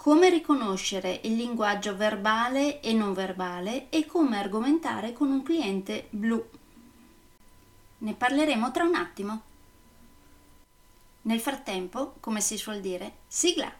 come riconoscere il linguaggio verbale e non verbale e come argomentare con un cliente blu. Ne parleremo tra un attimo. Nel frattempo, come si suol dire, sigla!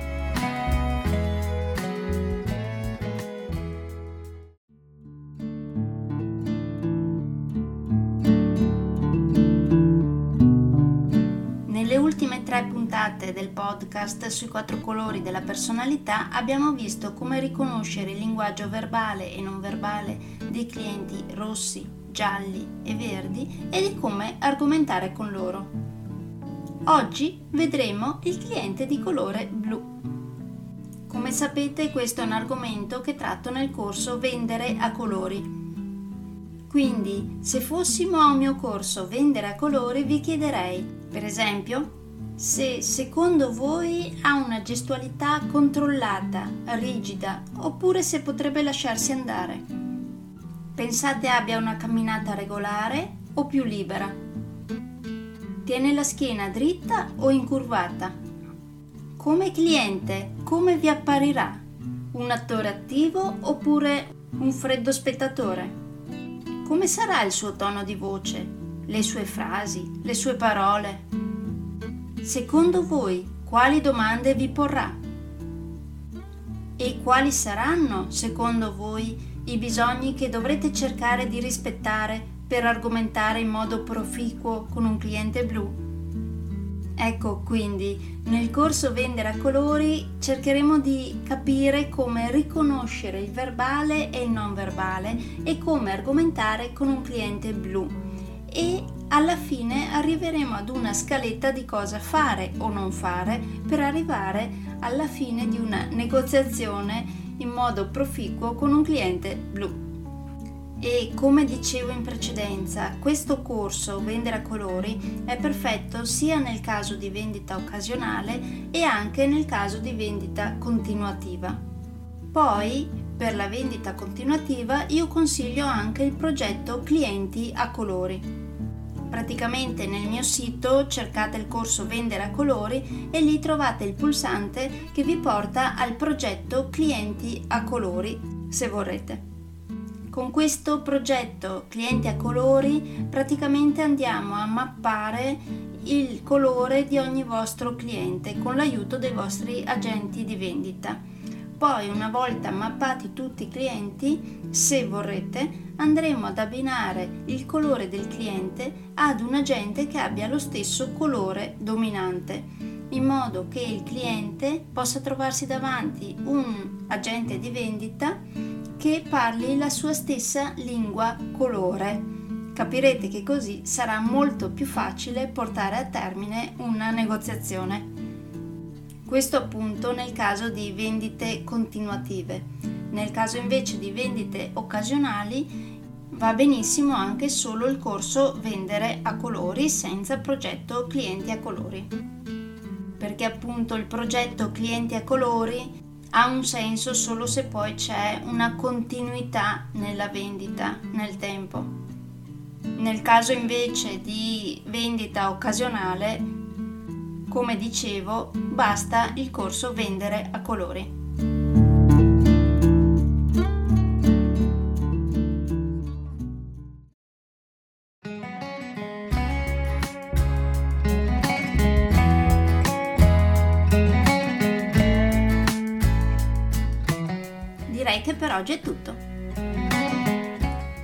Tre puntate del podcast sui quattro colori della personalità abbiamo visto come riconoscere il linguaggio verbale e non verbale dei clienti rossi, gialli e verdi e di come argomentare con loro. Oggi vedremo il cliente di colore blu. Come sapete questo è un argomento che tratto nel corso Vendere a colori. Quindi, se fossimo a un mio corso Vendere a colori, vi chiederei, per esempio, se secondo voi ha una gestualità controllata, rigida, oppure se potrebbe lasciarsi andare. Pensate abbia una camminata regolare o più libera. Tiene la schiena dritta o incurvata. Come cliente, come vi apparirà? Un attore attivo oppure un freddo spettatore? Come sarà il suo tono di voce, le sue frasi, le sue parole? Secondo voi, quali domande vi porrà? E quali saranno, secondo voi, i bisogni che dovrete cercare di rispettare per argomentare in modo proficuo con un cliente blu? Ecco, quindi, nel corso Vendere a colori cercheremo di capire come riconoscere il verbale e il non verbale e come argomentare con un cliente blu e alla fine arriveremo ad una scaletta di cosa fare o non fare per arrivare alla fine di una negoziazione in modo proficuo con un cliente blu. E come dicevo in precedenza, questo corso Vendere a colori è perfetto sia nel caso di vendita occasionale e anche nel caso di vendita continuativa. Poi, per la vendita continuativa, io consiglio anche il progetto Clienti a colori praticamente nel mio sito cercate il corso Vendere a colori e lì trovate il pulsante che vi porta al progetto Clienti a colori se vorrete. Con questo progetto Clienti a colori praticamente andiamo a mappare il colore di ogni vostro cliente con l'aiuto dei vostri agenti di vendita poi, una volta mappati tutti i clienti, se vorrete, andremo ad abbinare il colore del cliente ad un agente che abbia lo stesso colore dominante, in modo che il cliente possa trovarsi davanti un agente di vendita che parli la sua stessa lingua colore. Capirete che così sarà molto più facile portare a termine una negoziazione. Questo appunto nel caso di vendite continuative. Nel caso invece di vendite occasionali va benissimo anche solo il corso vendere a colori senza progetto clienti a colori. Perché appunto il progetto clienti a colori ha un senso solo se poi c'è una continuità nella vendita nel tempo. Nel caso invece di vendita occasionale, come dicevo, basta il corso vendere a colori. Direi che per oggi è tutto.